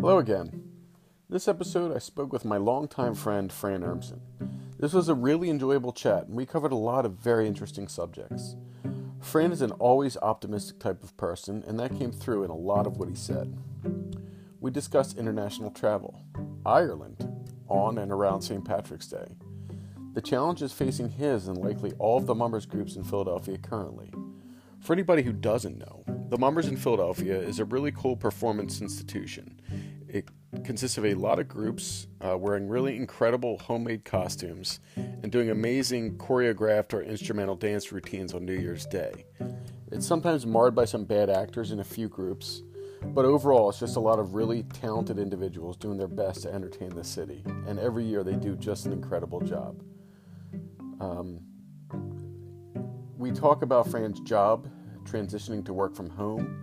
Hello again. This episode, I spoke with my longtime friend, Fran Urmson. This was a really enjoyable chat, and we covered a lot of very interesting subjects. Fran is an always optimistic type of person, and that came through in a lot of what he said. We discussed international travel, Ireland, on and around St. Patrick's Day, the challenges facing his and likely all of the Mummers groups in Philadelphia currently. For anybody who doesn't know, the Mummers in Philadelphia is a really cool performance institution. Consists of a lot of groups uh, wearing really incredible homemade costumes and doing amazing choreographed or instrumental dance routines on New Year's Day. It's sometimes marred by some bad actors in a few groups, but overall, it's just a lot of really talented individuals doing their best to entertain the city, and every year they do just an incredible job. Um, we talk about Fran's job, transitioning to work from home,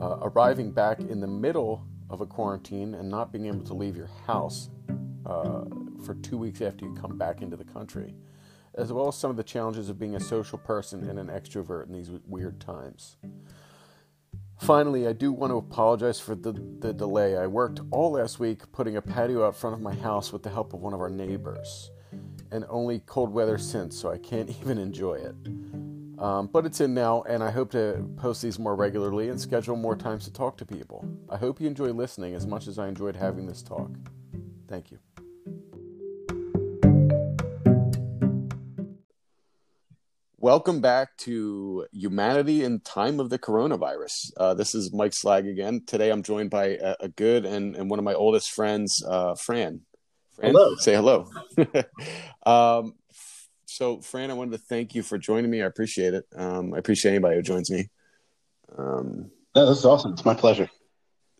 uh, arriving back in the middle of a quarantine and not being able to leave your house uh, for two weeks after you come back into the country, as well as some of the challenges of being a social person and an extrovert in these weird times. Finally, I do want to apologize for the, the delay. I worked all last week putting a patio out front of my house with the help of one of our neighbors, and only cold weather since, so I can't even enjoy it. Um, but it's in now, and I hope to post these more regularly and schedule more times to talk to people. I hope you enjoy listening as much as I enjoyed having this talk. Thank you. Welcome back to Humanity in Time of the Coronavirus. Uh, this is Mike Slag again. Today I'm joined by a, a good and, and, one of my oldest friends, uh, Fran. Fran. Hello. Say hello. um, so, Fran, I wanted to thank you for joining me. I appreciate it. Um, I appreciate anybody who joins me. Um, no, this is awesome. It's my pleasure.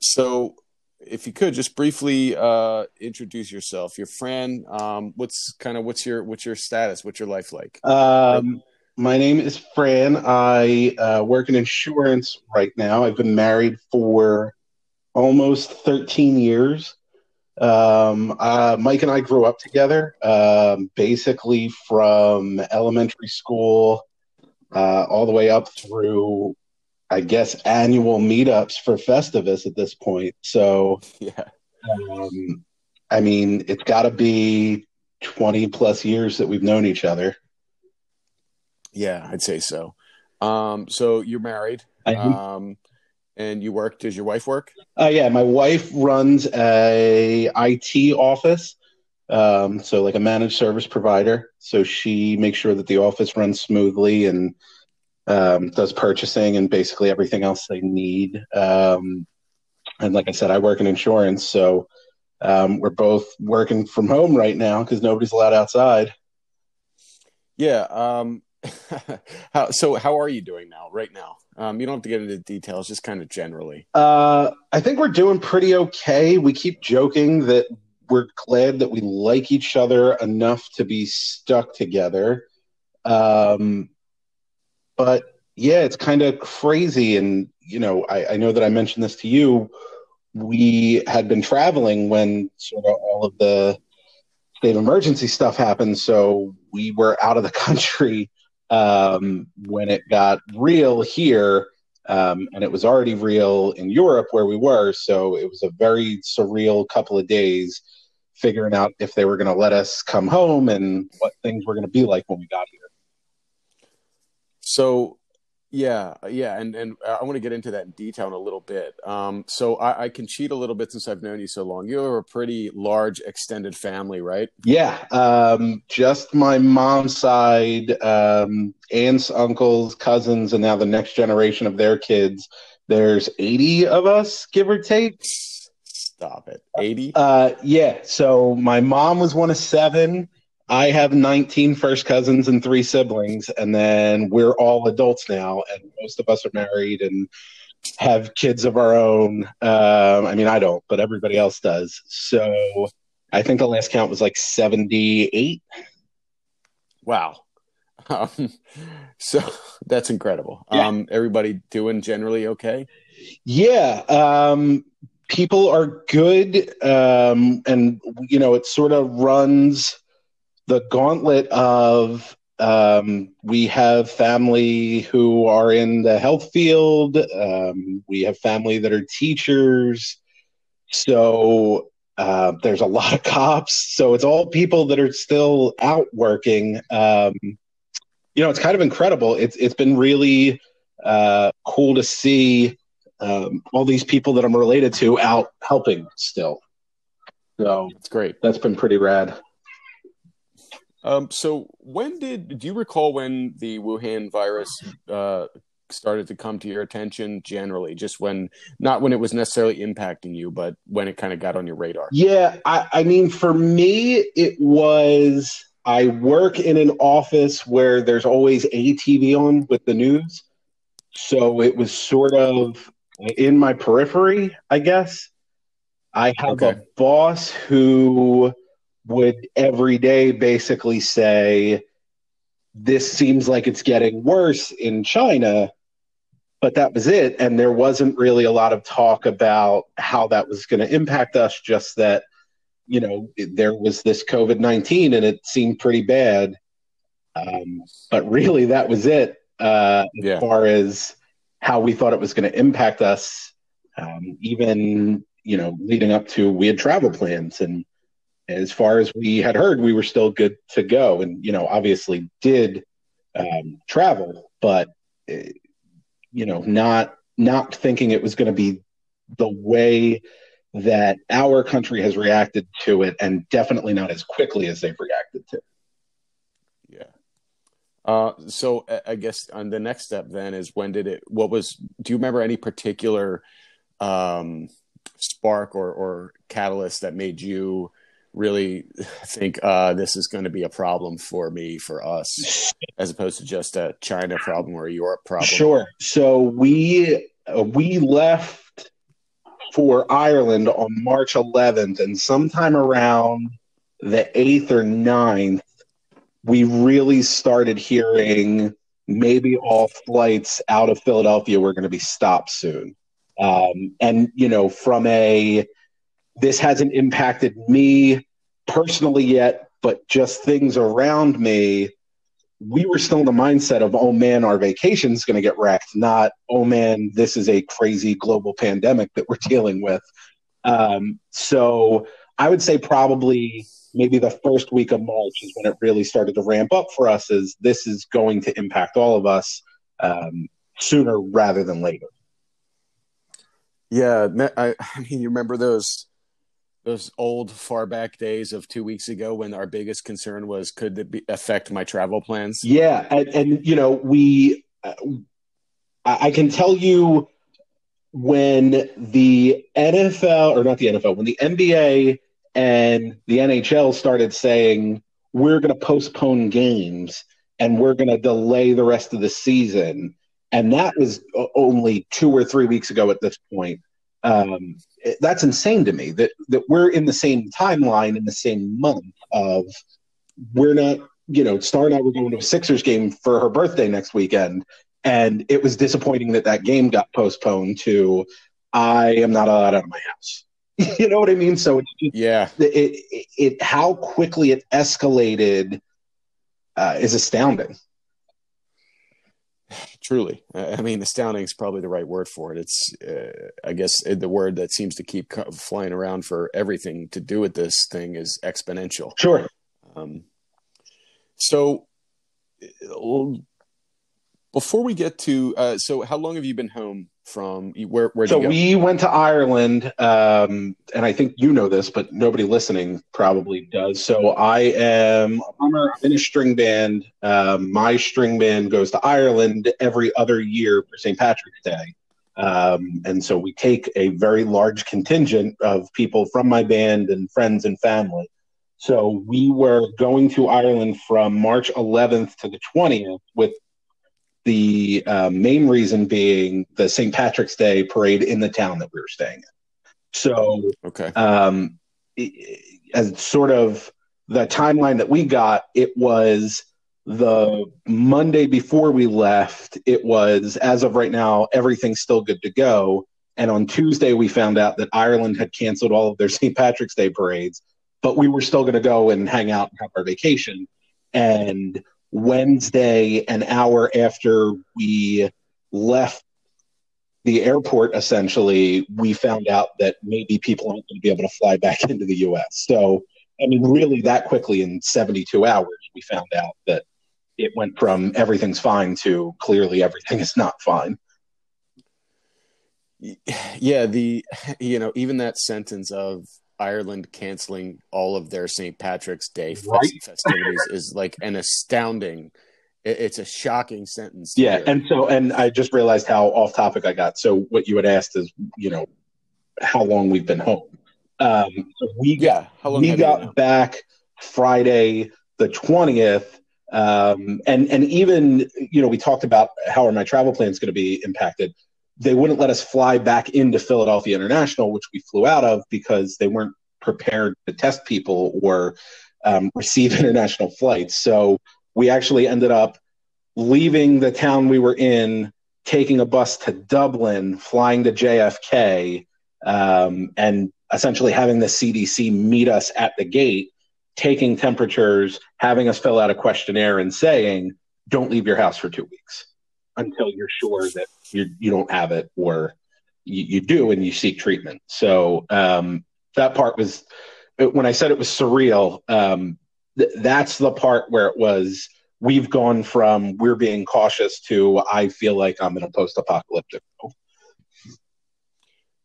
So, if you could just briefly uh, introduce yourself, your friend. Um, what's kind of what's your what's your status? What's your life like? Um, my name is Fran. I uh, work in insurance right now. I've been married for almost 13 years. Um, uh, Mike and I grew up together, um, basically from elementary school uh, all the way up through, I guess, annual meetups for Festivus at this point. So, yeah. Um, I mean, it's got to be 20 plus years that we've known each other. Yeah, I'd say so. Um, so you're married, um, and you work. Does your wife work? Uh, yeah, my wife runs a IT office, um, so like a managed service provider. So she makes sure that the office runs smoothly and um, does purchasing and basically everything else they need. Um, and like I said, I work in insurance, so um, we're both working from home right now because nobody's allowed outside. Yeah. Um, how so? How are you doing now? Right now, um, you don't have to get into details, just kind of generally. Uh, I think we're doing pretty okay. We keep joking that we're glad that we like each other enough to be stuck together. Um, but yeah, it's kind of crazy. And you know, I, I know that I mentioned this to you. We had been traveling when sort of all of the state of emergency stuff happened, so we were out of the country um, when it got real here, um, and it was already real in Europe where we were. So it was a very surreal couple of days figuring out if they were going to let us come home and what things were going to be like when we got here. So yeah, yeah, and and I want to get into that in detail in a little bit. Um, so I, I, can cheat a little bit since I've known you so long. You have a pretty large extended family, right? Yeah, um, just my mom's side, um, aunts, uncles, cousins, and now the next generation of their kids. There's 80 of us, give or take. Stop it, 80? Uh, yeah. So my mom was one of seven. I have 19 first cousins and three siblings, and then we're all adults now, and most of us are married and have kids of our own. Um, I mean, I don't, but everybody else does. So I think the last count was like 78. Wow. Um, so that's incredible. Yeah. Um, everybody doing generally okay? Yeah. Um, people are good. Um, and, you know, it sort of runs the gauntlet of um, we have family who are in the health field. Um, we have family that are teachers. so uh, there's a lot of cops. So it's all people that are still out working. Um, you know, it's kind of incredible. It's it's been really uh, cool to see um, all these people that I'm related to out helping still. So it's great. That's been pretty rad. Um, so when did do you recall when the Wuhan virus uh, started to come to your attention generally? Just when, not when it was necessarily impacting you, but when it kind of got on your radar. Yeah, I, I mean, for me, it was. I work in an office where there's always a TV on with the news, so it was sort of in my periphery, I guess. I have okay. a boss who would every day basically say, This seems like it's getting worse in China. But that was it. And there wasn't really a lot of talk about how that was going to impact us, just that, you know, there was this COVID 19 and it seemed pretty bad. Um, but really, that was it uh, yeah. as far as how we thought it was going to impact us. Um, even, you know, leading up to we had travel plans and as far as we had heard, we were still good to go, and you know, obviously did um, travel, but uh, you know, not not thinking it was going to be the way that our country has reacted to it, and definitely not as quickly as they've reacted to. Yeah. Uh, so I guess on the next step then is when did it? What was? Do you remember any particular um, spark or or catalyst that made you? Really think uh, this is going to be a problem for me, for us, as opposed to just a China problem or a Europe problem. Sure. So we uh, we left for Ireland on March 11th, and sometime around the 8th or 9th, we really started hearing maybe all flights out of Philadelphia were going to be stopped soon. Um, and you know, from a this hasn't impacted me personally yet, but just things around me, we were still in the mindset of, oh man, our vacation's going to get wrecked, not, oh man, this is a crazy global pandemic that we're dealing with. Um, so I would say probably maybe the first week of March is when it really started to ramp up for us. Is this is going to impact all of us um, sooner rather than later? Yeah, I, I mean, you remember those those old far back days of two weeks ago when our biggest concern was could it be, affect my travel plans? Yeah and, and you know we uh, i can tell you when the nfl or not the nfl when the nba and the nhl started saying we're going to postpone games and we're going to delay the rest of the season and that was only two or three weeks ago at this point um, that's insane to me that that we're in the same timeline in the same month of we're not you know star and i were going to a sixers game for her birthday next weekend. And it was disappointing that that game got postponed to i am not allowed out of my house. You know what i mean? So just, yeah. it, it, it how quickly it escalated uh, is astounding truly. I mean astounding is probably the right word for it. It's uh, i guess the word that seems to keep flying around for everything to do with this thing is exponential. Sure. Um, so uh, before we get to uh, so how long have you been home from where where so we went to ireland um, and i think you know this but nobody listening probably does. So i am a in a string band um, my string band goes to ireland every other year for st patrick's day. Um, and so we take a very large contingent of people from my band and friends and family. So we were going to ireland from march 11th to the 20th with the uh, main reason being the St. Patrick's Day parade in the town that we were staying in. So, okay, um, as sort of the timeline that we got, it was the Monday before we left. It was as of right now, everything's still good to go. And on Tuesday, we found out that Ireland had canceled all of their St. Patrick's Day parades, but we were still going to go and hang out and have our vacation. And Wednesday, an hour after we left the airport, essentially, we found out that maybe people aren't going to be able to fly back into the U.S. So, I mean, really, that quickly in 72 hours, we found out that it went from everything's fine to clearly everything is not fine. Yeah, the you know even that sentence of Ireland canceling all of their St. Patrick's Day right? festivities is like an astounding it's a shocking sentence. Yeah, hear. and so and I just realized how off topic I got. So what you had asked is, you know, how long we've been home. Um, so we yeah, we got back Friday the twentieth, um, and and even you know we talked about how are my travel plans going to be impacted. They wouldn't let us fly back into Philadelphia International, which we flew out of because they weren't prepared to test people or um, receive international flights. So we actually ended up leaving the town we were in, taking a bus to Dublin, flying to JFK, um, and essentially having the CDC meet us at the gate, taking temperatures, having us fill out a questionnaire, and saying, "Don't leave your house for two weeks until you're sure that you you don't have it or you, you do and you seek treatment." So um, that part was when I said it was surreal. Um, th- that's the part where it was we've gone from we're being cautious to I feel like I'm in a post-apocalyptic.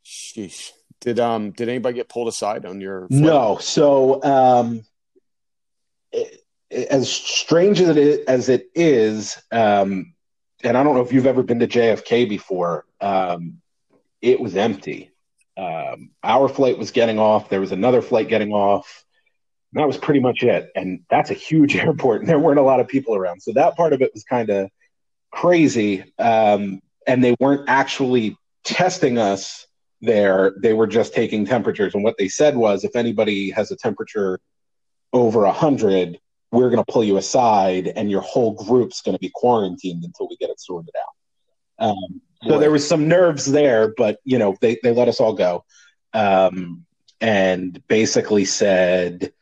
Sheesh. Did um did anybody get pulled aside on your? Flight? No. So um, it, as strange as it is, as it is, um, and I don't know if you've ever been to JFK before. Um, it was empty. Um, our flight was getting off. There was another flight getting off that was pretty much it. And that's a huge airport, and there weren't a lot of people around. So that part of it was kind of crazy. Um, and they weren't actually testing us there. They were just taking temperatures. And what they said was if anybody has a temperature over 100, we're going to pull you aside, and your whole group's going to be quarantined until we get it sorted out. Um, so there was some nerves there, but you know they they let us all go, um, and basically said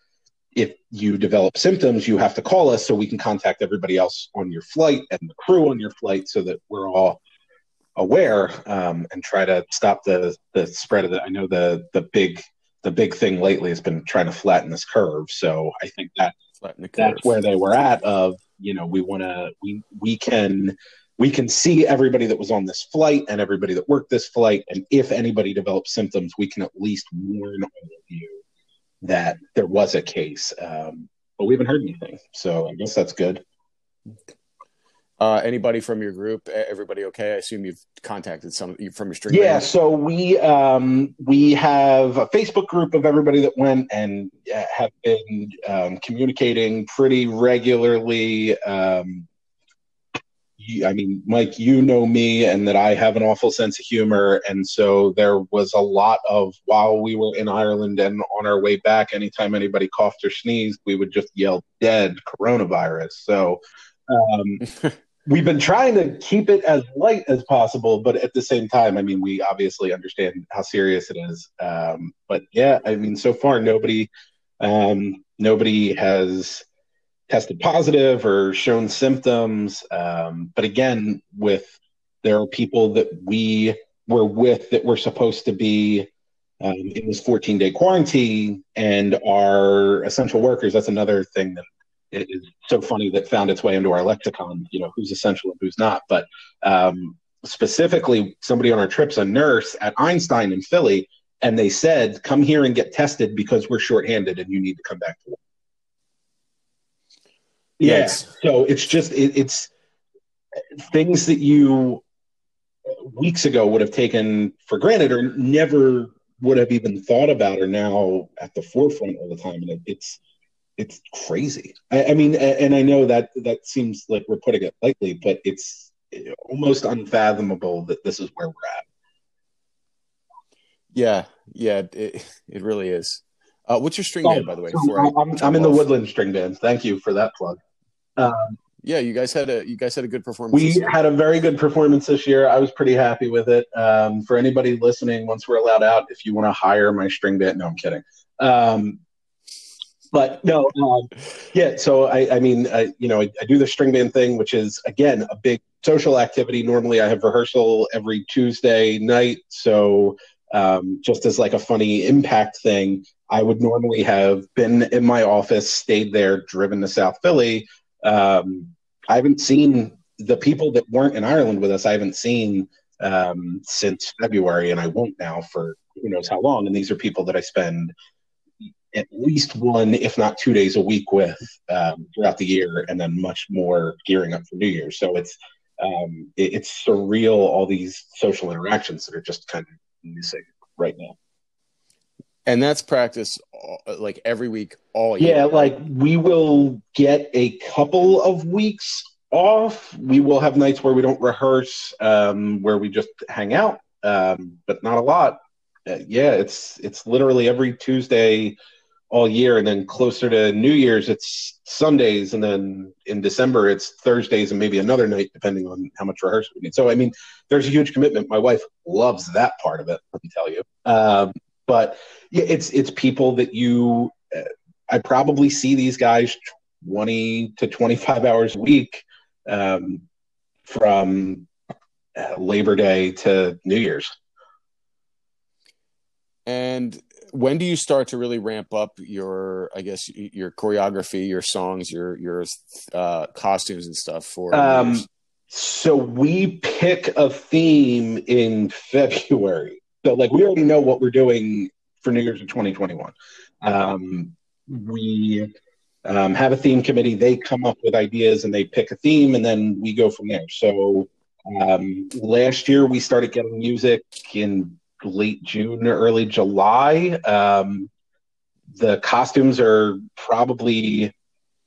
if you develop symptoms, you have to call us so we can contact everybody else on your flight and the crew on your flight so that we're all aware um, and try to stop the the spread of it. I know the the big the big thing lately has been trying to flatten this curve. So I think that that's where they were at. Of you know we want to we we can we can see everybody that was on this flight and everybody that worked this flight, and if anybody develops symptoms, we can at least warn all of you that there was a case, um, but we haven't heard anything. So I guess that's good. Uh, anybody from your group? Everybody okay? I assume you've contacted some from your string. Yeah, band. so we um, we have a Facebook group of everybody that went and uh, have been um, communicating pretty regularly. Um, I mean, Mike, you know me, and that I have an awful sense of humor, and so there was a lot of while we were in Ireland and on our way back, anytime anybody coughed or sneezed, we would just yell "dead coronavirus." So um, we've been trying to keep it as light as possible, but at the same time, I mean, we obviously understand how serious it is. Um, but yeah, I mean, so far nobody um, nobody has tested positive or shown symptoms. Um, but again, with there are people that we were with that were supposed to be um, in this 14 day quarantine and are essential workers. That's another thing that is so funny that found its way into our lexicon, you know, who's essential and who's not. But um, specifically, somebody on our trips, a nurse at Einstein in Philly, and they said, come here and get tested because we're shorthanded and you need to come back to work. Yes. Yeah. So it's just it, it's things that you weeks ago would have taken for granted or never would have even thought about are now at the forefront all the time, and it, it's it's crazy. I, I, mean, and I know that that seems like we're putting it lightly, but it's almost unfathomable that this is where we're at. Yeah, yeah, it it really is. Uh, what's your string oh, band, by the way? So I'm, I'm in the Woodland string band. Thank you for that plug. Um, yeah, you guys had a you guys had a good performance. We had a very good performance this year. I was pretty happy with it. Um, for anybody listening, once we're allowed out, if you want to hire my string band, no, I'm kidding. Um, but no, um, yeah. So I, I mean, I, you know, I, I, do the string band thing, which is again a big social activity. Normally, I have rehearsal every Tuesday night. So, um, just as like a funny impact thing, I would normally have been in my office, stayed there, driven to South Philly. Um, I haven't seen the people that weren't in Ireland with us. I haven't seen um, since February, and I won't now for who knows how long. And these are people that I spend at least one, if not two days a week with um, throughout the year, and then much more gearing up for New Year's. So it's um, it, it's surreal all these social interactions that are just kind of missing right now. And that's practice like every week, all year. Yeah, like we will get a couple of weeks off. We will have nights where we don't rehearse, um, where we just hang out, um, but not a lot. Uh, yeah, it's it's literally every Tuesday all year, and then closer to New Year's, it's Sundays, and then in December, it's Thursdays and maybe another night, depending on how much rehearsal we need. So, I mean, there's a huge commitment. My wife loves that part of it. Let me tell you. Um, but yeah, it's it's people that you. Uh, I probably see these guys twenty to twenty five hours a week um, from uh, Labor Day to New Year's. And when do you start to really ramp up your i guess your choreography your songs your your uh, costumes and stuff for um, so we pick a theme in february. So like we already know what we're doing for new year's in 2021 um, we um, have a theme committee. They come up with ideas and they pick a theme and then we go from there. So um, last year we started getting music in late June early July. Um, the costumes are probably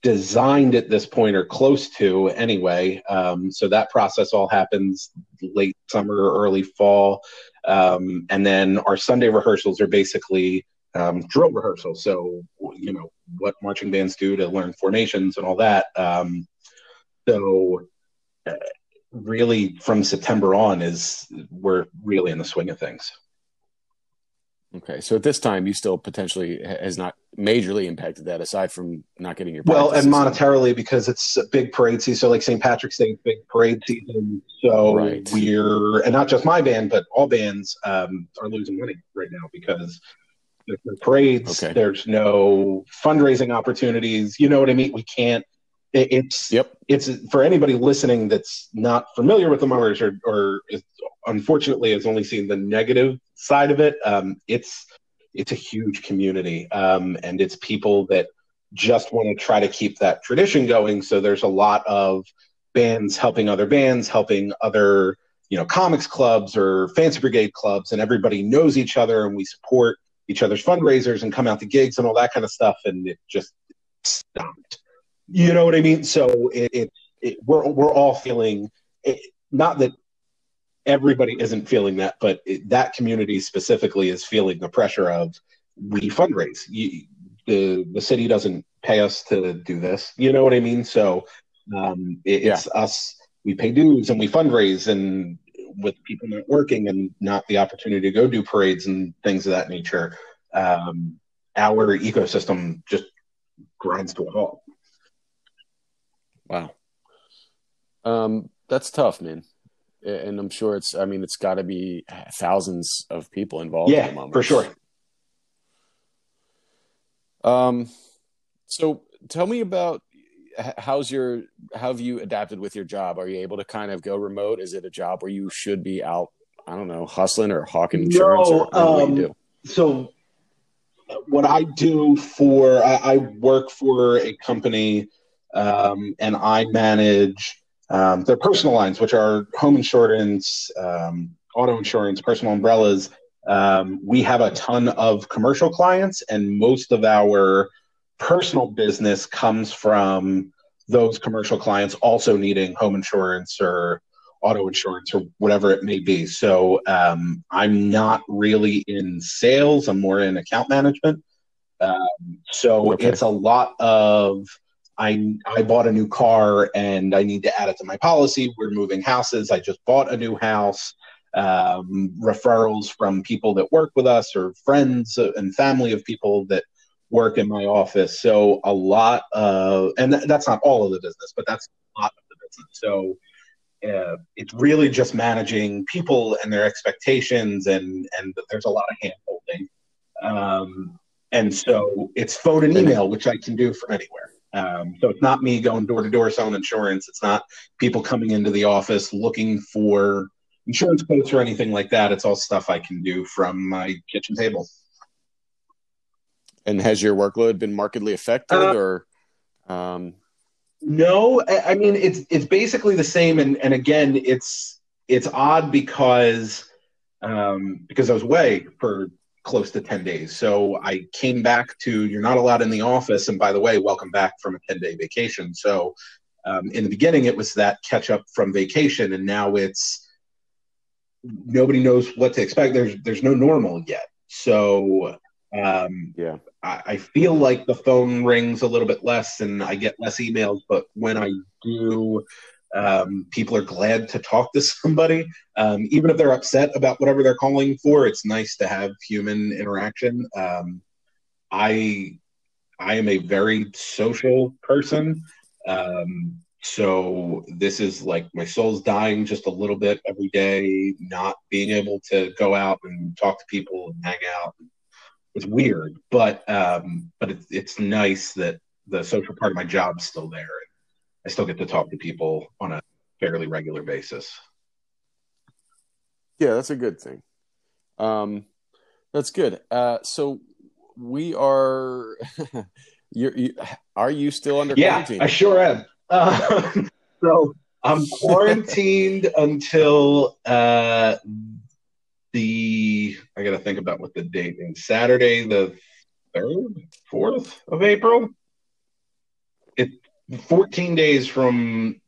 designed at this point or close to anyway. Um, so that process all happens late summer or early fall. Um, and then our Sunday rehearsals are basically um, drill rehearsals. So, you know, what marching bands do to learn formations and all that. Um, so, uh, really, from September on, is we're really in the swing of things. Okay, so at this time, you still potentially has not majorly impacted that, aside from not getting your well, and monetarily because it's a big parade season. So, like St. Patrick's Day, big parade season. So right. we're and not just my band, but all bands um, are losing money right now because there's no parades. Okay. There's no fundraising opportunities. You know what I mean? We can't. It, it's yep. It's for anybody listening that's not familiar with the Mummers or, or is, unfortunately has only seen the negative side of it, um, it's it's a huge community, um, and it's people that just want to try to keep that tradition going. So there's a lot of bands helping other bands, helping other you know comics clubs or fancy brigade clubs, and everybody knows each other, and we support each other's fundraisers and come out to gigs and all that kind of stuff, and it just stopped. You know what I mean? So it, it, it we're we're all feeling it, not that everybody isn't feeling that, but it, that community specifically is feeling the pressure of we fundraise. You, the the city doesn't pay us to do this. You know what I mean? So um, it, yeah. it's us. We pay dues and we fundraise, and with people not working and not the opportunity to go do parades and things of that nature, um, our ecosystem just grinds to a halt. Wow, um, that's tough, man and I'm sure it's. I mean, it's got to be thousands of people involved. Yeah, in for sure. Um, so tell me about how's your how have you adapted with your job? Are you able to kind of go remote? Is it a job where you should be out? I don't know, hustling or hawking insurance. No, or, or um, so what I do for I, I work for a company um, and I manage um, their personal lines, which are home insurance, um, auto insurance, personal umbrellas. Um, we have a ton of commercial clients, and most of our personal business comes from those commercial clients also needing home insurance or auto insurance or whatever it may be. So um, I'm not really in sales, I'm more in account management. Um, so okay. it's a lot of I I bought a new car and I need to add it to my policy. We're moving houses. I just bought a new house. Um, referrals from people that work with us or friends and family of people that work in my office. So a lot of, and th- that's not all of the business, but that's a lot of the business. So uh, it's really just managing people and their expectations, and and there's a lot of hand holding. Um, and so it's phone and email, which I can do from anywhere. Um, so it's not me going door to door selling insurance. It's not people coming into the office looking for insurance quotes or anything like that. It's all stuff I can do from my kitchen table. And has your workload been markedly affected, uh, or? Um... No, I, I mean it's it's basically the same. And and again, it's it's odd because um, because I was away for close to 10 days. So I came back to you're not allowed in the office. And by the way, welcome back from a 10 day vacation. So um, in the beginning, it was that catch up from vacation. And now it's nobody knows what to expect. There's, there's no normal yet. So um, yeah, I, I feel like the phone rings a little bit less and I get less emails. But when I do, um, people are glad to talk to somebody, um, even if they're upset about whatever they're calling for. It's nice to have human interaction. Um, I I am a very social person, um, so this is like my soul's dying just a little bit every day. Not being able to go out and talk to people and hang out. It's weird, but um, but it's it's nice that the social part of my job's still there I still get to talk to people on a fairly regular basis. Yeah, that's a good thing. Um, that's good. Uh, so we are. you're, you, are you still under yeah, quarantine? I sure am. Uh, so I'm quarantined until uh, the. I got to think about what the date is. Saturday, the third, fourth of April. It 14 days from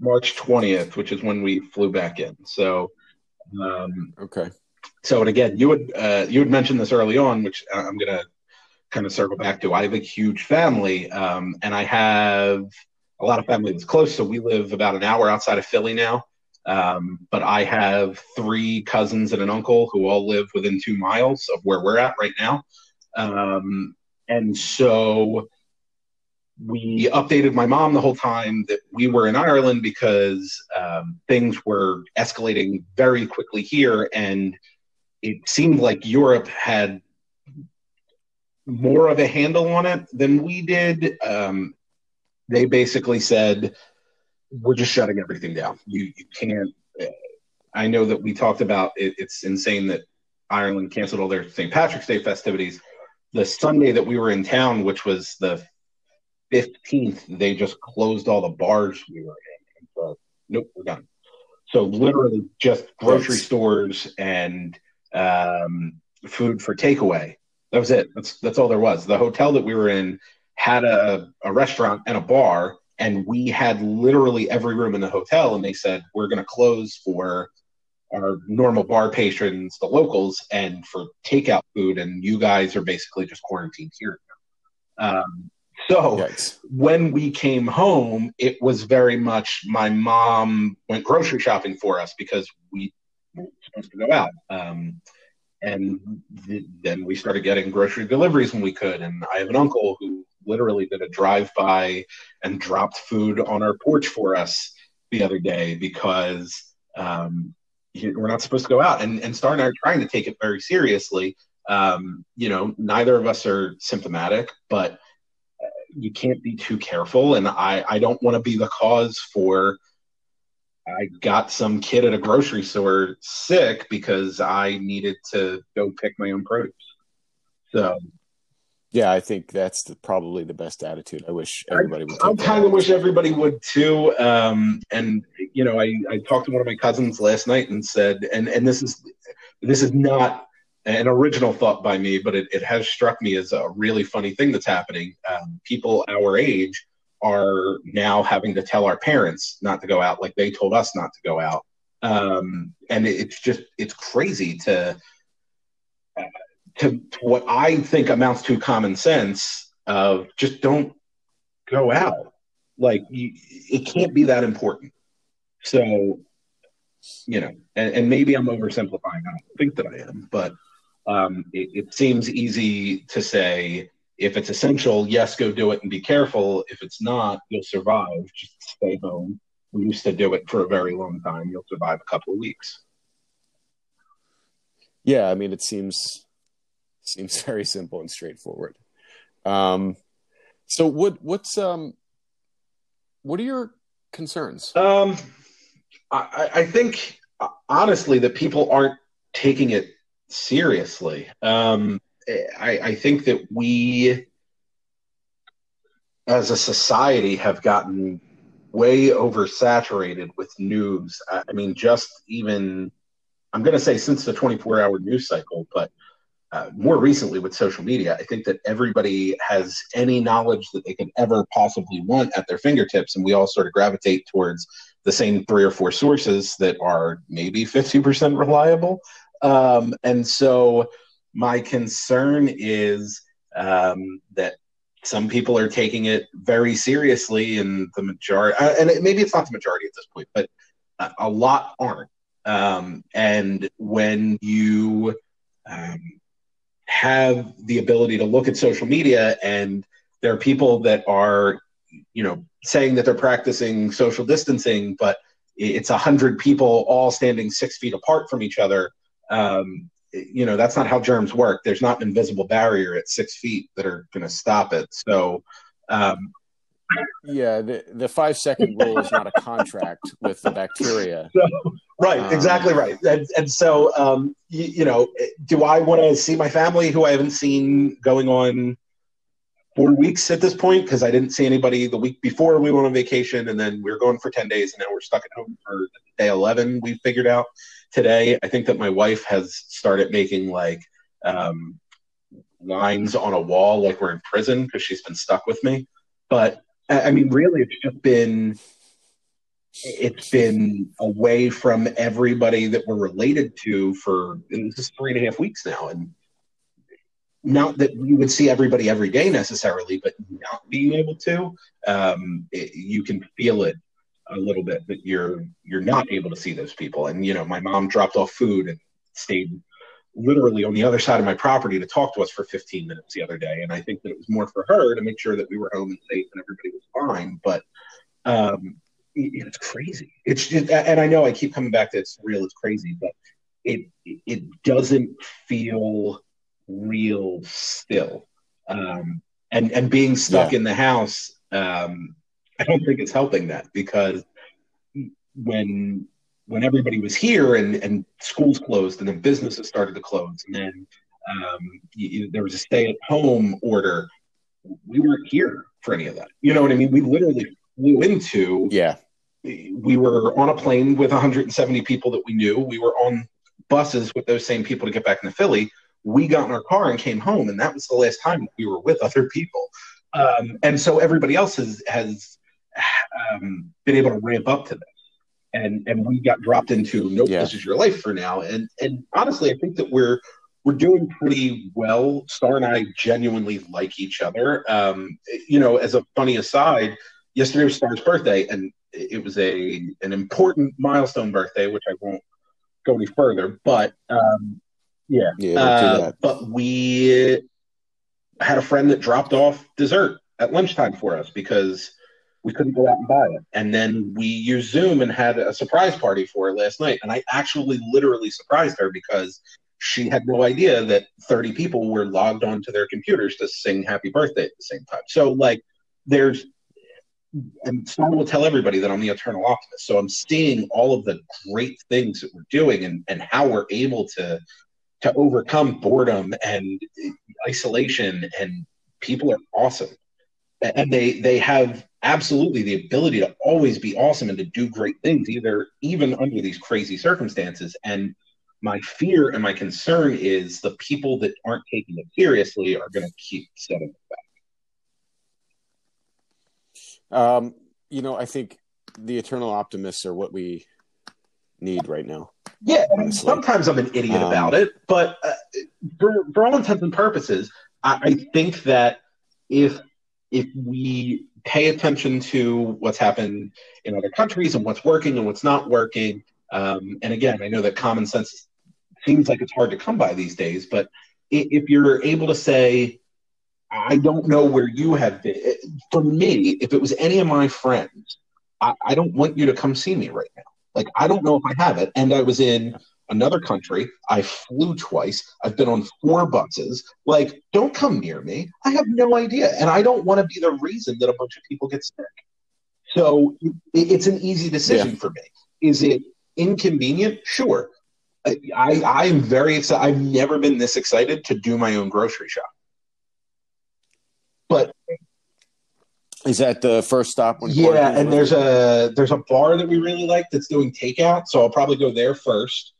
March 20th, which is when we flew back in. So, um, okay. So, and again, you would uh, you had mentioned this early on, which I'm going to kind of circle back to. I have a huge family, um, and I have a lot of family that's close. So we live about an hour outside of Philly now. Um, but I have three cousins and an uncle who all live within two miles of where we're at right now. Um, and so we updated my mom the whole time that we were in Ireland because um, things were escalating very quickly here, and it seemed like Europe had more of a handle on it than we did. Um, they basically said, "We're just shutting everything down. You, you can't." I know that we talked about it, it's insane that Ireland canceled all their St. Patrick's Day festivities. The Sunday that we were in town, which was the 15th, they just closed all the bars we were in. And so, nope, we're done. So literally just grocery stores and um, food for takeaway. That was it. That's that's all there was. The hotel that we were in had a, a restaurant and a bar, and we had literally every room in the hotel. And they said we're going to close for our normal bar patrons, the locals, and for takeout food. And you guys are basically just quarantined here. Um, so Yikes. when we came home, it was very much my mom went grocery shopping for us because we were supposed to go out. Um, and th- then we started getting grocery deliveries when we could. And I have an uncle who literally did a drive by and dropped food on our porch for us the other day because um, we're not supposed to go out. And, and Star and I are trying to take it very seriously. Um, you know, neither of us are symptomatic, but you can't be too careful, and I I don't want to be the cause for. I got some kid at a grocery store sick because I needed to go pick my own produce. So, yeah, I think that's the, probably the best attitude. I wish everybody would. I, I kind of wish everybody would too. Um, and you know, I, I talked to one of my cousins last night and said, and and this is this is not an original thought by me, but it, it has struck me as a really funny thing that's happening. Um, people our age are now having to tell our parents not to go out like they told us not to go out. Um, and it, it's just, it's crazy to, uh, to, to what I think amounts to common sense of just don't go out. Like you, it can't be that important. So, you know, and, and maybe I'm oversimplifying. I don't think that I am, but um, it, it seems easy to say if it's essential, yes, go do it and be careful. If it's not, you'll survive. Just stay home. we used to do it for a very long time. You'll survive a couple of weeks. Yeah, I mean, it seems seems very simple and straightforward. Um, so what what's um what are your concerns? Um, I, I think honestly that people aren't taking it seriously. Um, I, I think that we, as a society, have gotten way oversaturated with news. I mean, just even, I'm going to say since the 24 hour news cycle, but uh, more recently with social media, I think that everybody has any knowledge that they could ever possibly want at their fingertips, and we all sort of gravitate towards the same three or four sources that are maybe 50% reliable. Um, and so my concern is um, that some people are taking it very seriously, and the majority, uh, and it, maybe it's not the majority at this point, but a, a lot aren't. Um, and when you um, have the ability to look at social media and there are people that are you know saying that they're practicing social distancing but it's a hundred people all standing six feet apart from each other um, you know that's not how germs work. There's not an invisible barrier at six feet that are going to stop it. So um, yeah the, the five second rule is not a contract with the bacteria. So, right um, exactly right. And, and so um, you, you, know do i want to see my family who i haven't seen going on four weeks at this point because i didn't see anybody the week before we went on vacation and then we were going for 10 days and now we're stuck at home for day 11 we figured out today i think that my wife has started making like um, lines on a wall like we're in prison because she's been stuck with me. But I mean, really, it's just been it's been away from everybody that we're related to for this is three and a half weeks now, and not that you would see everybody every day necessarily, but not being able to, um, it, you can feel it a little bit that you're you're not able to see those people. And you know, my mom dropped off food and stayed literally on the other side of my property to talk to us for 15 minutes the other day. And I think that it was more for her to make sure that we were home and safe and everybody was fine. But um, it, it's crazy. It's just, and I know I keep coming back to it's real, it's crazy, but it it doesn't feel real still. Um, and and being stuck yeah. in the house, um, I don't think it's helping that because when when everybody was here and, and schools closed and then businesses started to close and then um, you, there was a stay at home order, we weren't here for any of that. You know what I mean? We literally flew into. Yeah. We were on a plane with 170 people that we knew. We were on buses with those same people to get back into Philly. We got in our car and came home, and that was the last time we were with other people. Um, and so everybody else has has um, been able to ramp up to this. And and we got dropped into nope yeah. this is your life for now. And and honestly i think that we're we're doing pretty well. Star and i genuinely like each other. Um you know as a funny aside yesterday was star's birthday and it was a an important milestone birthday which i won't go any further but um yeah, yeah uh, but we had a friend that dropped off dessert at lunchtime for us because we couldn't go out and buy it. And then we used Zoom and had a surprise party for her last night. And I actually literally surprised her because she had no idea that 30 people were logged onto their computers to sing happy birthday at the same time. So, like, there's, and someone will tell everybody that I'm the eternal optimist. So I'm seeing all of the great things that we're doing and, and how we're able to to overcome boredom and isolation and people are awesome and they they have absolutely the ability to always be awesome and to do great things, either even under these crazy circumstances. And my fear and my concern is the people that aren't taking it seriously are going to keep setting it back. Um, you know, I think the eternal optimists are what we need right now. Yeah, sometimes I'm an idiot um, about it, but uh, for, for all intents and purposes, I, I think that if if we pay attention to what's happened in other countries and what's working and what's not working. Um, and again, I know that common sense seems like it's hard to come by these days, but if you're able to say, I don't know where you have been, for me, if it was any of my friends I, I don't want you to come see me right now. Like, I don't know if I have it. And I was in another country. I flew twice. I've been on four buses. Like, don't come near me. I have no idea. And I don't want to be the reason that a bunch of people get sick. So it, it's an easy decision yeah. for me. Is it inconvenient? Sure. I, I, I am very excited. I've never been this excited to do my own grocery shop. But is that the first stop? When yeah, and there's a there's a bar that we really like that's doing takeout, so I'll probably go there first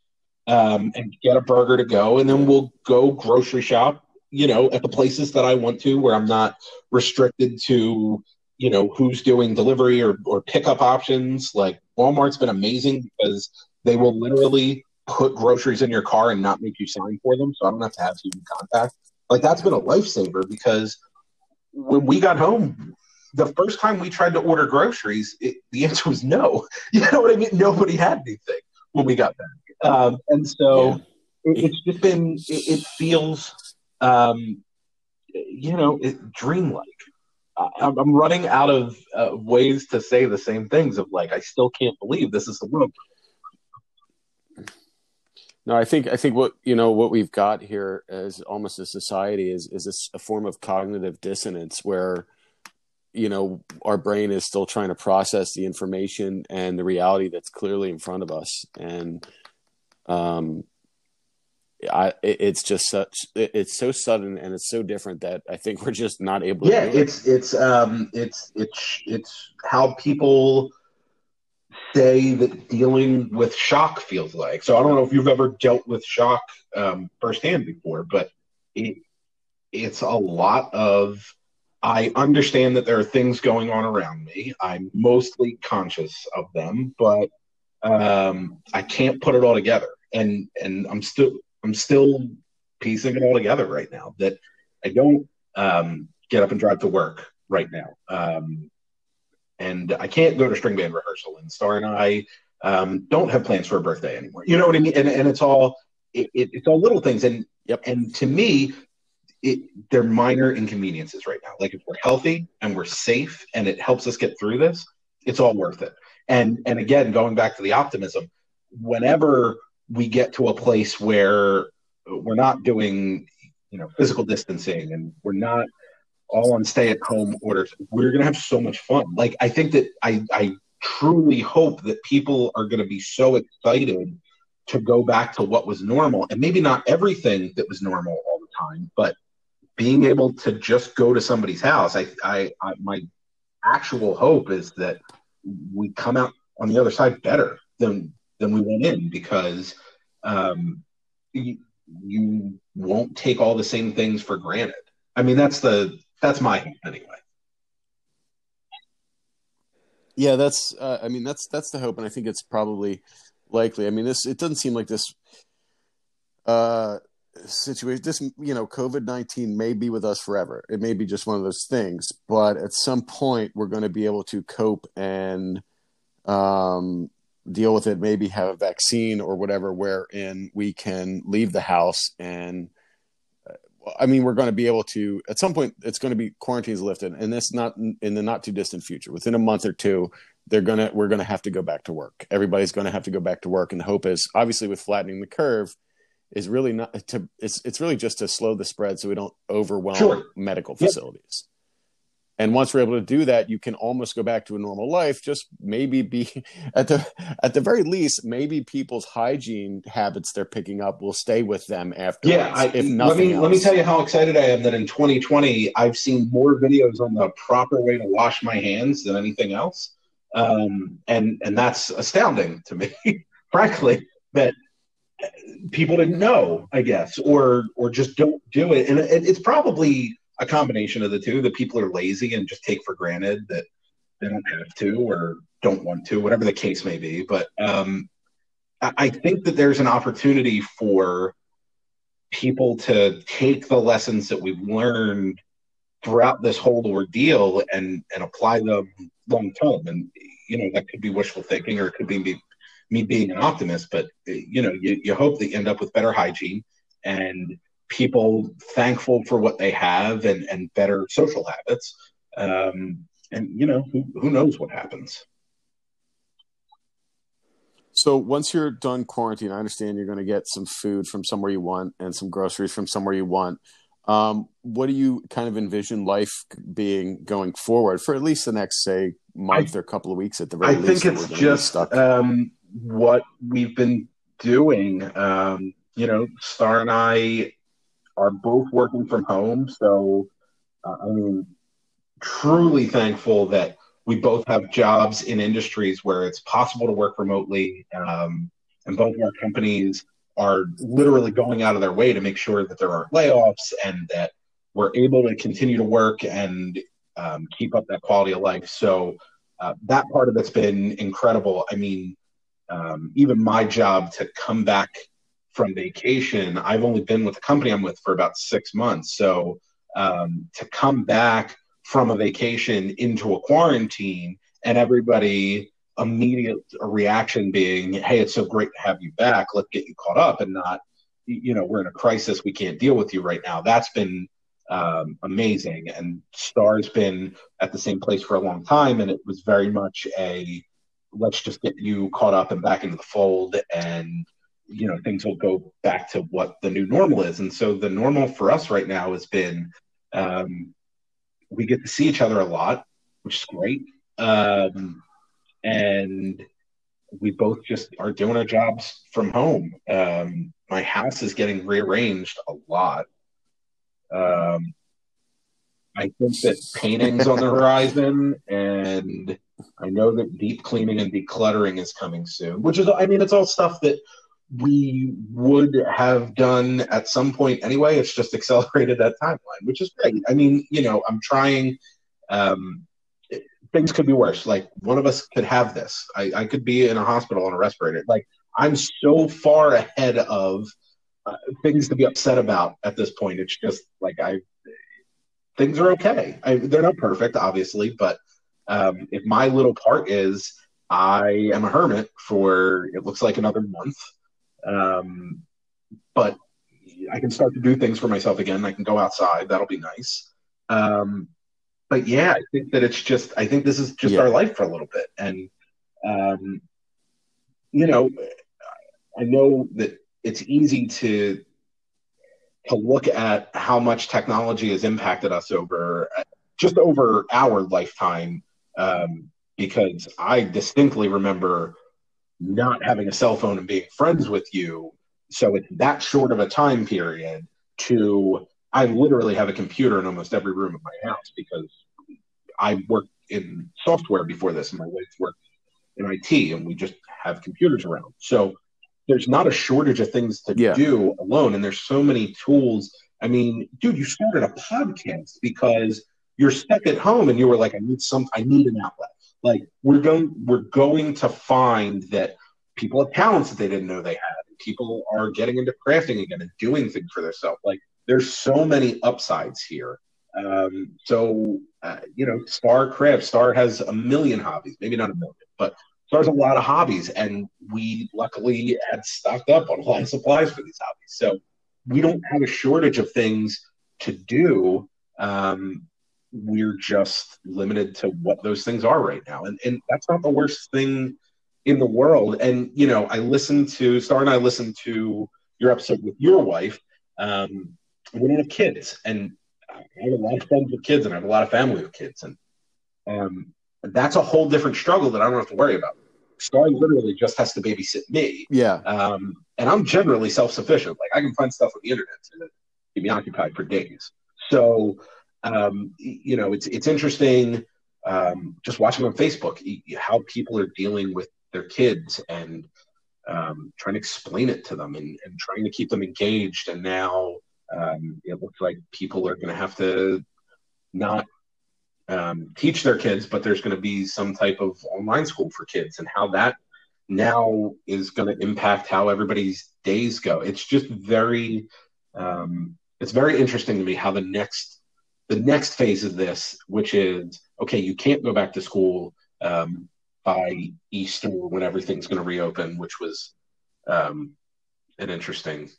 um, and get a burger to go, and then we'll go grocery shop. You know, at the places that I want to, where I'm not restricted to you know who's doing delivery or or pickup options. Like Walmart's been amazing because they will literally put groceries in your car and not make you sign for them, so I don't have to have human contact. Like that's been a lifesaver because when we got home, the first time we tried to order groceries, it, the answer was no. You know what I mean? Nobody had anything when we got back, um, and so yeah. it, it's just been. It, it feels, um, you know, it, dreamlike. I, I'm running out of uh, ways to say the same things. Of like, I still can't believe this is the world. No, I think I think what you know what we've got here as almost a society is is this a form of cognitive dissonance where you know our brain is still trying to process the information and the reality that's clearly in front of us and um I, it's just such it's so sudden and it's so different that I think we're just not able. To Yeah, it's it's um it's it's it's how people say that dealing with shock feels like. So I don't know if you've ever dealt with shock um, firsthand before, but it it's a lot of I understand that there are things going on around me. I'm mostly conscious of them, but um, I can't put it all together. And and I'm still I'm still piecing it all together right now. That I don't um, get up and drive to work right now, um, and I can't go to string band rehearsal. And Star and I um, don't have plans for a birthday anymore. You know what I mean? And and it's all it, it, it's all little things. And yep. and to me, it, they're minor inconveniences right now. Like if we're healthy and we're safe and it helps us get through this, it's all worth it. And and again, going back to the optimism, whenever we get to a place where we're not doing, you know, physical distancing and we're not all on stay at home orders, we're gonna have so much fun. Like I think that I I truly hope that people are gonna be so excited to go back to what was normal and maybe not everything that was normal all the time, but being able to just go to somebody's house, I, I, I, my actual hope is that we come out on the other side better than than we went in because um, you, you won't take all the same things for granted. I mean, that's the that's my anyway. Yeah, that's. Uh, I mean, that's that's the hope, and I think it's probably likely. I mean, this it doesn't seem like this. Uh, situation this you know covid-19 may be with us forever it may be just one of those things but at some point we're going to be able to cope and um, deal with it maybe have a vaccine or whatever wherein we can leave the house and uh, i mean we're going to be able to at some point it's going to be quarantines lifted and this not in the not too distant future within a month or two they're going to we're going to have to go back to work everybody's going to have to go back to work and the hope is obviously with flattening the curve is really not to it's it's really just to slow the spread so we don't overwhelm sure. medical facilities. Yep. And once we're able to do that, you can almost go back to a normal life. Just maybe be at the at the very least, maybe people's hygiene habits they're picking up will stay with them after. Yeah, I, if nothing let me else. let me tell you how excited I am that in 2020 I've seen more videos on the proper way to wash my hands than anything else, um, and and that's astounding to me, frankly. That people didn't know, I guess, or or just don't do it. And it, it's probably a combination of the two. The people are lazy and just take for granted that they don't have to or don't want to, whatever the case may be. But um, I think that there's an opportunity for people to take the lessons that we've learned throughout this whole ordeal and and apply them long term. And you know that could be wishful thinking, or it could be me being an optimist, but you know, you, you hope that you end up with better hygiene and people thankful for what they have and, and better social habits. Um, and you know, who, who knows what happens? So once you're done quarantine, I understand you're going to get some food from somewhere you want and some groceries from somewhere you want. Um, what do you kind of envision life being going forward for at least the next, say, month I, or couple of weeks at the very I least? I think it's just um, what we've been doing. Um, you know, Star and I are both working from home, so uh, I mean, truly thankful that we both have jobs in industries where it's possible to work remotely, um, and both of our companies are literally going out of their way to make sure that there aren't layoffs and that we're able to continue to work and um, keep up that quality of life. So uh, that part of it's been incredible. I mean, um, even my job to come back from vacation, I've only been with the company I'm with for about six months. So um, to come back from a vacation into a quarantine and everybody immediate reaction being, "Hey, it's so great to have you back. Let's get you caught up," and not, you know, we're in a crisis. We can't deal with you right now. That's been um, amazing. And Star's been at the same place for a long time, and it was very much a let's just get you caught up and back into the fold, and you know things will go back to what the new normal is. And so the normal for us right now has been um, we get to see each other a lot, which is great. Um, and we both just are doing our jobs from home. Um, my house is getting rearranged a lot. Um, I think that painting's on the horizon, and I know that deep cleaning and decluttering is coming soon. Which is, I mean, it's all stuff that we would have done at some point anyway. It's just accelerated that timeline, which is great. I mean, you know, I'm trying. Um, things could be worse. Like one of us could have this. I, I could be in a hospital on a respirator. Like I'm so far ahead of uh, things to be upset about at this point. It's just like I things are okay. I, they're not perfect, obviously, but um, if my little part is I am a hermit for it looks like another month, um, but I can start to do things for myself again. I can go outside. That'll be nice. Um, but yeah, I think that it's just I think this is just yeah. our life for a little bit, and um, you know, I know that it's easy to to look at how much technology has impacted us over just over our lifetime, um, because I distinctly remember not having a cell phone and being friends with you. So it's that short of a time period to I literally have a computer in almost every room of my house because I worked in software before this, and my wife worked in IT, and we just have computers around. So there's not a shortage of things to yeah. do alone, and there's so many tools. I mean, dude, you started a podcast because you're stuck at home, and you were like, I need some, I need an outlet. Like we're going, we're going to find that people have talents that they didn't know they had. People are getting into crafting again and doing things for themselves. Like there's so many upsides here. Um, so, uh, you know, Star Craft, Star has a million hobbies, maybe not a million, but Star has a lot of hobbies. And we luckily had stocked up on a lot of supplies for these hobbies. So we don't have a shortage of things to do. Um, we're just limited to what those things are right now. And, and that's not the worst thing in the world. And, you know, I listened to, Star and I listened to your episode with your wife. Um, we don't have kids, and I have a lot of friends with kids, and I have a lot of family with kids, and um, that's a whole different struggle that I don't have to worry about. Star literally just has to babysit me. Yeah. Um, and I'm generally self sufficient. Like I can find stuff on the internet to keep me occupied for days. So, um, you know, it's it's interesting um, just watching on Facebook how people are dealing with their kids and um, trying to explain it to them and, and trying to keep them engaged. And now um, it looks like people are going to have to not um, teach their kids, but there's going to be some type of online school for kids, and how that now is going to impact how everybody's days go. It's just very, um, it's very interesting to me how the next, the next phase of this, which is okay, you can't go back to school um, by Easter when everything's going to reopen, which was um, an interesting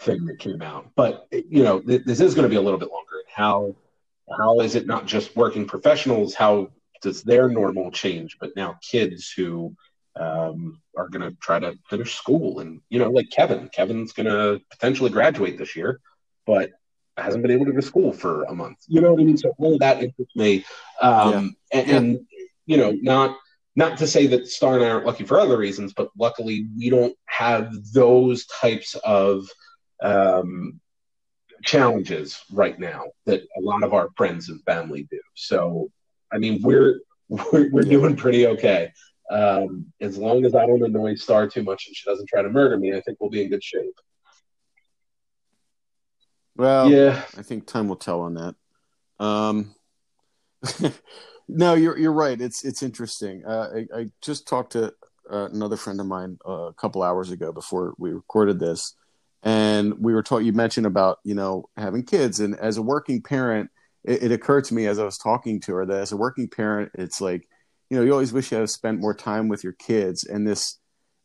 thing that came out. But you know, th- this is going to be a little bit longer. And How how is it not just working professionals? How does their normal change? But now kids who um, are going to try to finish school. And, you know, like Kevin, Kevin's going to potentially graduate this year, but hasn't been able to go to school for a month. You know what I mean? So all of that interests me. Um, yeah. And, yeah. and, you know, not not to say that Star and I aren't lucky for other reasons, but luckily we don't have those types of um, challenges right now that a lot of our friends and family do. So, I mean, we're we're, we're doing pretty okay. Um, as long as I don't annoy Star too much and she doesn't try to murder me, I think we'll be in good shape. Well, yeah, I think time will tell on that. Um, no, you're you're right. It's it's interesting. Uh, I, I, just talked to uh, another friend of mine uh, a couple hours ago before we recorded this, and we were talking. You mentioned about you know having kids, and as a working parent, it, it occurred to me as I was talking to her that as a working parent, it's like you know, you always wish you had spent more time with your kids. And this,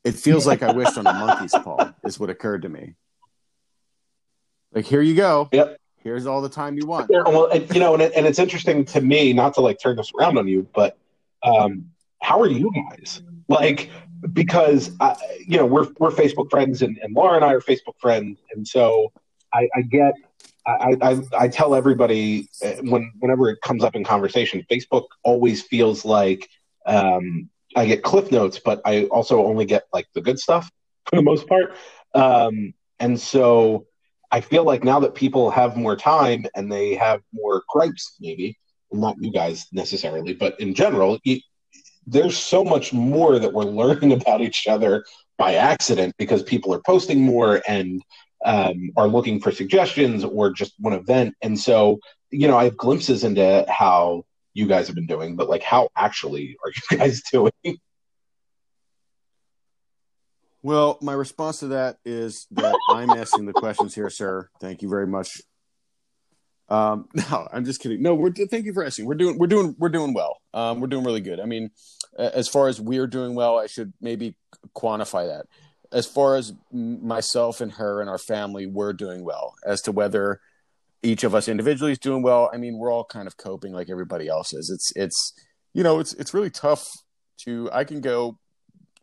it feels like I wished on a monkey's paw, is what occurred to me. Like, here you go. Yep. Here's all the time you want. Yeah, well, you know, and, it, and it's interesting to me, not to like turn this around on you, but um, how are you guys? Like, because uh, you know we're we're Facebook friends, and, and Laura and I are Facebook friends, and so I, I get I, I, I, tell everybody uh, when whenever it comes up in conversation, Facebook always feels like um, I get cliff notes, but I also only get like the good stuff for the most part. Um, and so I feel like now that people have more time and they have more gripes, maybe not you guys necessarily, but in general, there's so much more that we're learning about each other by accident because people are posting more and um, are looking for suggestions or just one event. And so, you know, I have glimpses into how you guys have been doing, but like how actually are you guys doing? Well, my response to that is that I'm asking the questions here, sir. Thank you very much. Um, no, I'm just kidding. No, we're thank you for asking. We're doing we're doing we're doing well. Um, we're doing really good. I mean, as far as we're doing well, I should maybe quantify that. As far as myself and her and our family, we're doing well. As to whether each of us individually is doing well. I mean, we're all kind of coping like everybody else is. It's it's you know, it's it's really tough to I can go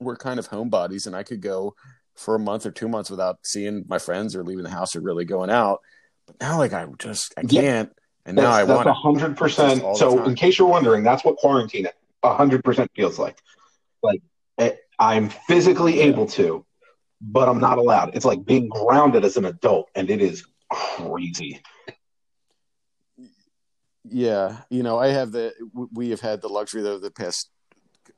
we're kind of homebodies and I could go for a month or two months without seeing my friends or leaving the house or really going out. But now like I just I can't and now that's, I want a hundred percent. So in case you're wondering, that's what quarantine a hundred percent feels like. Like eh, I'm physically able to, but I'm not allowed. It's like being grounded as an adult, and it is crazy yeah, you know, I have the we have had the luxury of the past,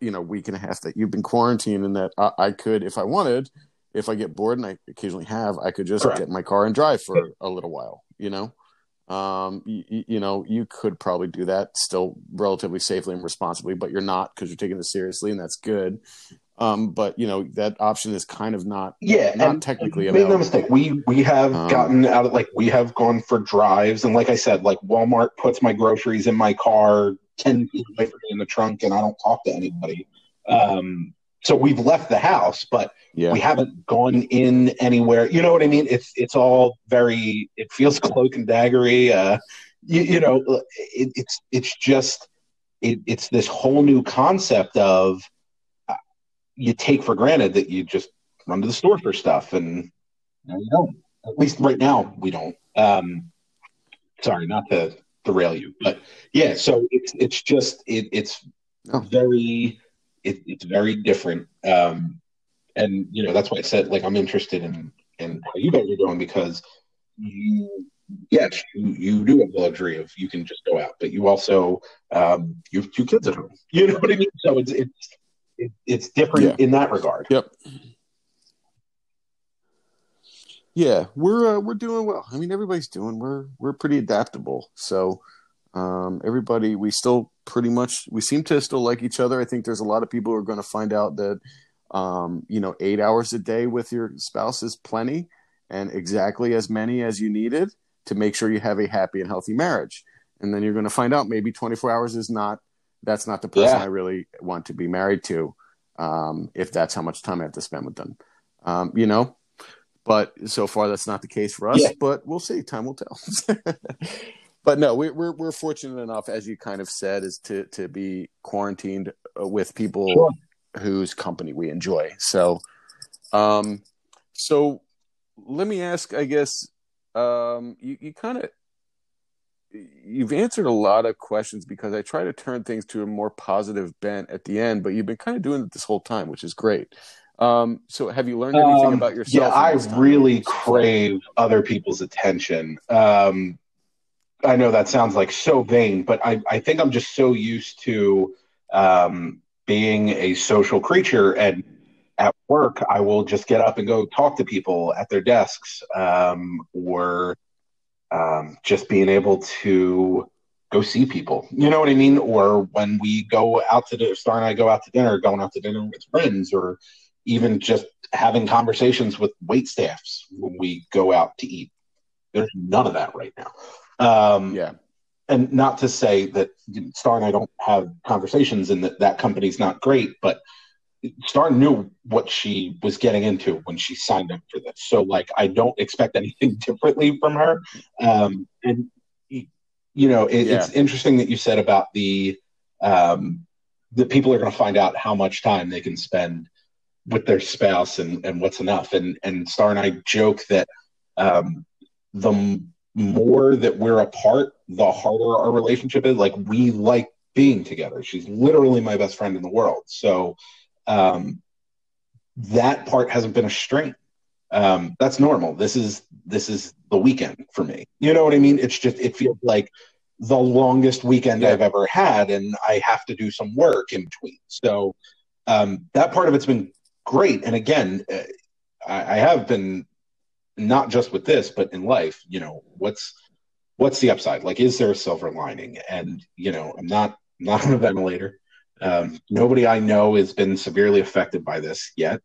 you know, week and a half that you've been quarantined, and that I, I could, if I wanted, if I get bored, and I occasionally have, I could just Correct. get in my car and drive for a little while. You know, um, you, you know, you could probably do that still relatively safely and responsibly, but you're not because you're taking this seriously, and that's good. Um, but you know that option is kind of not yeah not technically made no mistake we we have um, gotten out of like we have gone for drives and like i said like walmart puts my groceries in my car 10 feet away from me in the trunk and i don't talk to anybody. Um, so we've left the house but yeah. we haven't gone in anywhere. You know what i mean? It's it's all very it feels cloak and daggery uh, you, you know it, it's it's just it, it's this whole new concept of you take for granted that you just run to the store for stuff, and you don't. At least right now, we don't. Um, sorry, not to derail you, but yeah. So it's it's just it, it's oh. very it, it's very different, um, and you know that's why I said like I'm interested in in how you guys are doing because you yes you, you do have the luxury of you can just go out, but you also um, you have two kids at home. You know what I mean? So it's it's it, it's different yeah. in that regard. Yep. Yeah, we're uh, we're doing well. I mean, everybody's doing. We're we're pretty adaptable. So um, everybody, we still pretty much we seem to still like each other. I think there's a lot of people who are going to find out that um, you know eight hours a day with your spouse is plenty, and exactly as many as you needed to make sure you have a happy and healthy marriage. And then you're going to find out maybe 24 hours is not that's not the person yeah. I really want to be married to. Um, if that's how much time I have to spend with them, um, you know. But so far, that's not the case for us. Yeah. But we'll see. Time will tell. but no, we, we're we're fortunate enough, as you kind of said, is to to be quarantined uh, with people. Sure. whose company we enjoy. So, um, so let me ask, I guess, um, you, you kind of you've answered a lot of questions because I try to turn things to a more positive bent at the end, but you've been kind of doing it this whole time, which is great. Um, so have you learned anything um, about yourself? Yeah, I really crave other people's attention. Um, I know that sounds like so vain, but I, I think I'm just so used to um, being a social creature and at work, I will just get up and go talk to people at their desks um, or um, just being able to go see people. You know what I mean? Or when we go out to dinner, Star and I go out to dinner, going out to dinner with friends, or even just having conversations with wait staffs when we go out to eat. There's none of that right now. Um, yeah. And not to say that Star and I don't have conversations and that that company's not great, but Star knew what she was getting into when she signed up for this. So, like, I don't expect anything differently from her. Um, and, you know, it, yeah. it's interesting that you said about the, um, the people are going to find out how much time they can spend with their spouse and, and what's enough. And, and Star and I joke that um, the more that we're apart, the harder our relationship is. Like, we like being together. She's literally my best friend in the world. So, um, that part hasn't been a strain. Um, that's normal. This is this is the weekend for me. You know what I mean? It's just it feels like the longest weekend yeah. I've ever had, and I have to do some work in between. So um, that part of it's been great. And again, uh, I, I have been not just with this, but in life. You know, what's what's the upside? Like, is there a silver lining? And you know, I'm not not on a ventilator. Um, nobody I know has been severely affected by this yet.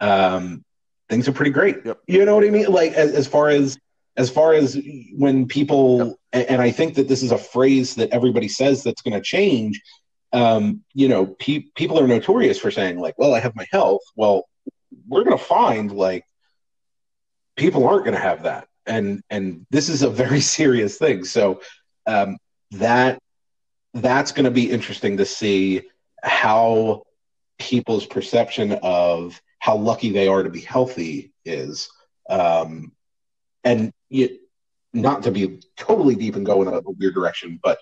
Um, things are pretty great. Yep. You know what I mean? Like as, as far as as far as when people yep. and, I think that this is a phrase that everybody says that's going to change. Um, you know, pe- people are notorious for saying like, "Well, I have my health." Well, we're going to find like people aren't going to have that, and and this is a very serious thing. So um, that that's going to be interesting to see how people's perception of how lucky they are to be healthy is. Um, and you, not to be totally deep and go in a, a weird direction, but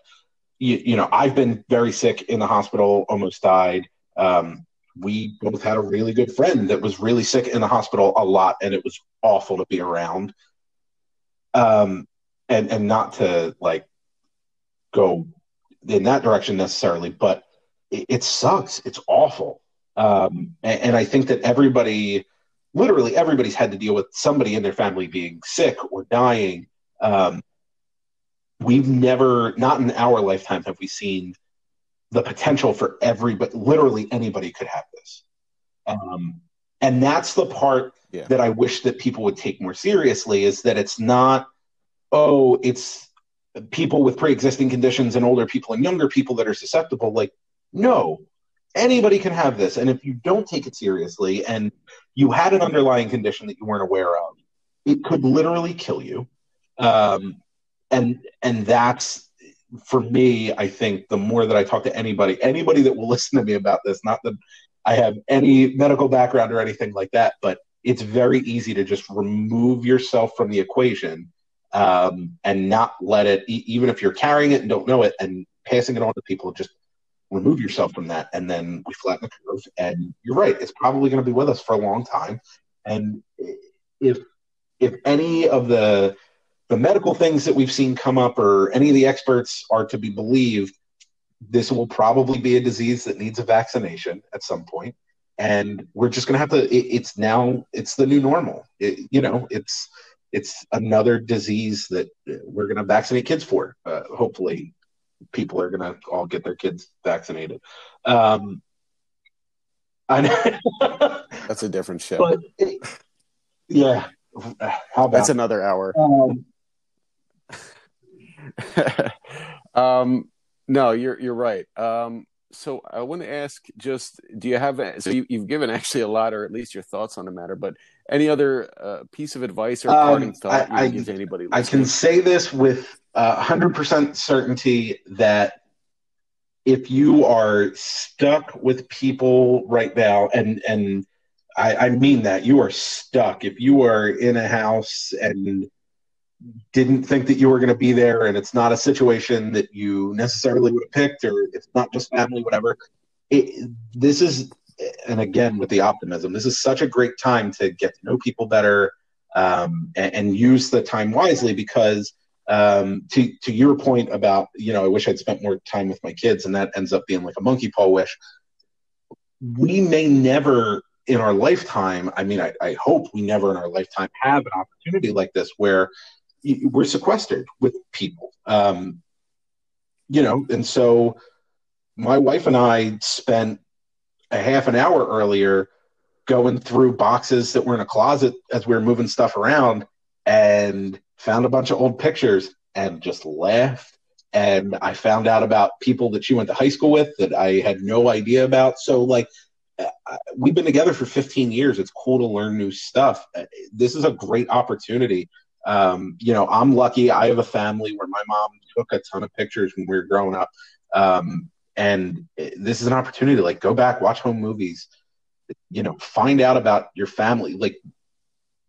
you, you, know, I've been very sick in the hospital, almost died. Um, we both had a really good friend that was really sick in the hospital a lot, and it was awful to be around. Um, and and not to like go in that direction necessarily, but it, it sucks. It's awful. Um, and, and I think that everybody, literally everybody's had to deal with somebody in their family being sick or dying. Um, we've never, not in our lifetime, have we seen the potential for every, but literally anybody could have this. Um, and that's the part yeah. that I wish that people would take more seriously is that it's not, oh, it's people with pre-existing conditions and older people and younger people that are susceptible like no anybody can have this. And if you don't take it seriously and you had an underlying condition that you weren't aware of it could literally kill you. Um, and and that's for me i think the more that i talk to anybody anybody that will listen to me about this not that i have any medical background or anything like that but it's very easy to just remove yourself from the equation um, and not let it, even if you're carrying it and don't know it, and passing it on to people, just remove yourself from that, and then we flatten the curve. And you're right; it's probably going to be with us for a long time. And if if any of the the medical things that we've seen come up, or any of the experts are to be believed, this will probably be a disease that needs a vaccination at some point and we're just going to have to it, it's now it's the new normal it, you know it's it's another disease that we're going to vaccinate kids for. Uh, hopefully, people are going to all get their kids vaccinated. Um, I know. That's a different show. But it, yeah, how about that's another hour. Um, um, no, you're you're right. Um, so I want to ask, just do you have? So you, have given actually a lot, or at least your thoughts on the matter. But any other uh, piece of advice or parting um, thought I, give anybody? Listening? I can say this with hundred uh, percent certainty that if you are stuck with people right now, and and I, I mean that you are stuck. If you are in a house and didn't think that you were going to be there, and it's not a situation that you necessarily would have picked, or it's not just family, whatever. It, this is, and again with the optimism, this is such a great time to get to know people better um, and, and use the time wisely because um, to to your point about you know I wish I'd spent more time with my kids and that ends up being like a monkey paw wish. We may never in our lifetime. I mean, I, I hope we never in our lifetime have an opportunity like this where we're sequestered with people. Um, you know, and so my wife and I spent a half an hour earlier going through boxes that were in a closet as we were moving stuff around and found a bunch of old pictures and just laughed. And I found out about people that she went to high school with that I had no idea about. So, like, uh, we've been together for 15 years. It's cool to learn new stuff. Uh, this is a great opportunity. Um, you know, I'm lucky. I have a family where my mom took a ton of pictures when we were growing up. Um, and this is an opportunity to like go back, watch home movies, you know, find out about your family. Like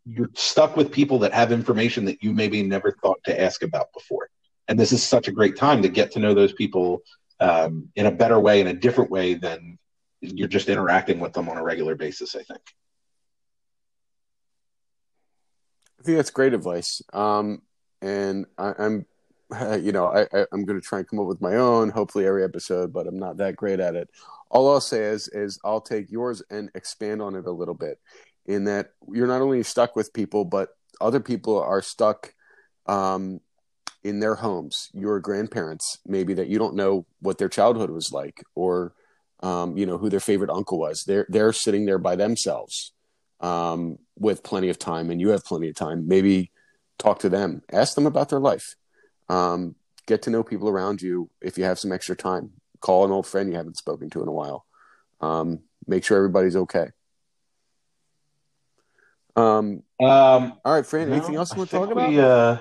you're stuck with people that have information that you maybe never thought to ask about before. And this is such a great time to get to know those people um, in a better way, in a different way than you're just interacting with them on a regular basis, I think. I think that's great advice. Um, and I, am you know, I, I, am going to try and come up with my own, hopefully every episode, but I'm not that great at it. All I'll say is, is I'll take yours and expand on it a little bit in that you're not only stuck with people, but other people are stuck um, in their homes. Your grandparents, maybe that you don't know what their childhood was like, or um, you know who their favorite uncle was. They're they're sitting there by themselves um, with plenty of time, and you have plenty of time. Maybe talk to them, ask them about their life, um, get to know people around you. If you have some extra time, call an old friend you haven't spoken to in a while. Um, make sure everybody's okay. Um, um, all right, Fran. Anything else you want to talk about? We, uh,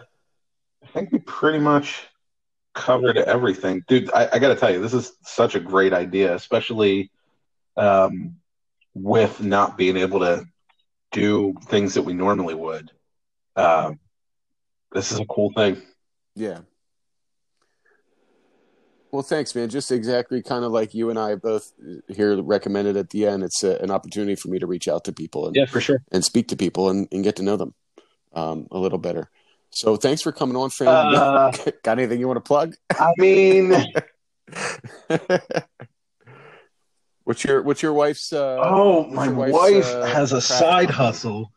I think we pretty much covered everything, dude. I, I got to tell you, this is such a great idea, especially um, with not being able to do things that we normally would. Um, this is a cool thing. Yeah, well, thanks, man. Just exactly kind of like you and I both here recommended at the end. It's a, an opportunity for me to reach out to people and yeah, for sure, and speak to people and, and get to know them um, a little better. So, thanks for coming on, Fran. Uh, Got anything you want to plug? I mean, what's your what's your wife's? Uh, oh, my wife uh, has a side hustle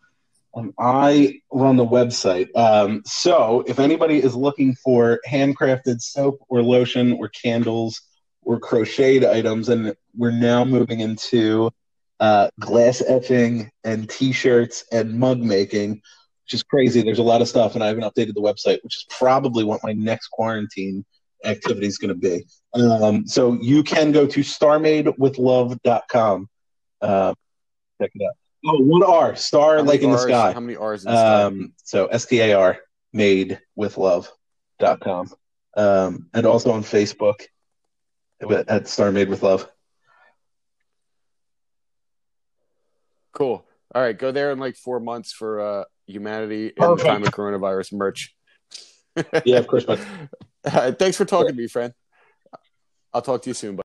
um, I run the website. Um, so if anybody is looking for handcrafted soap or lotion or candles or crocheted items, and we're now moving into uh, glass etching and t-shirts and mug making, which is crazy. There's a lot of stuff, and I haven't updated the website, which is probably what my next quarantine activity is going to be. Um, so you can go to starmadewithlove.com. Uh, check it out. Oh, one R. Star like in the sky. How many R's in the sky? Um, so S T A R made with love.com. Um, and also on Facebook at Star Made with Love. Cool. All right, go there in like four months for uh, humanity in the time of coronavirus merch. yeah, of course. Thanks for talking to me, friend. I'll talk to you soon. Bye.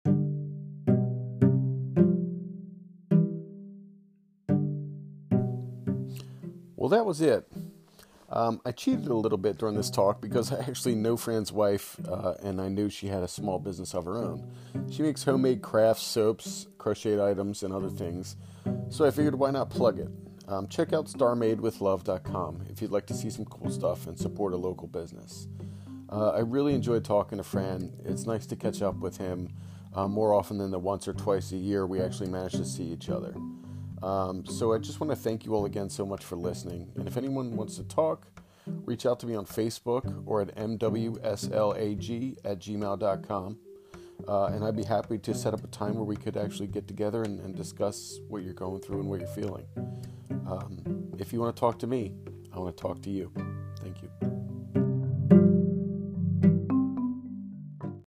Well, that was it. Um, I cheated a little bit during this talk because I actually know Fran's wife, uh, and I knew she had a small business of her own. She makes homemade crafts, soaps, crocheted items, and other things. So I figured why not plug it? Um, check out starmadewithlove.com if you'd like to see some cool stuff and support a local business. Uh, I really enjoyed talking to Fran. It's nice to catch up with him uh, more often than the once or twice a year we actually manage to see each other. Um, so I just want to thank you all again so much for listening. And if anyone wants to talk, reach out to me on Facebook or at mwslag at gmail.com. Uh, and I'd be happy to set up a time where we could actually get together and, and discuss what you're going through and what you're feeling. Um, if you want to talk to me, I want to talk to you. Thank you.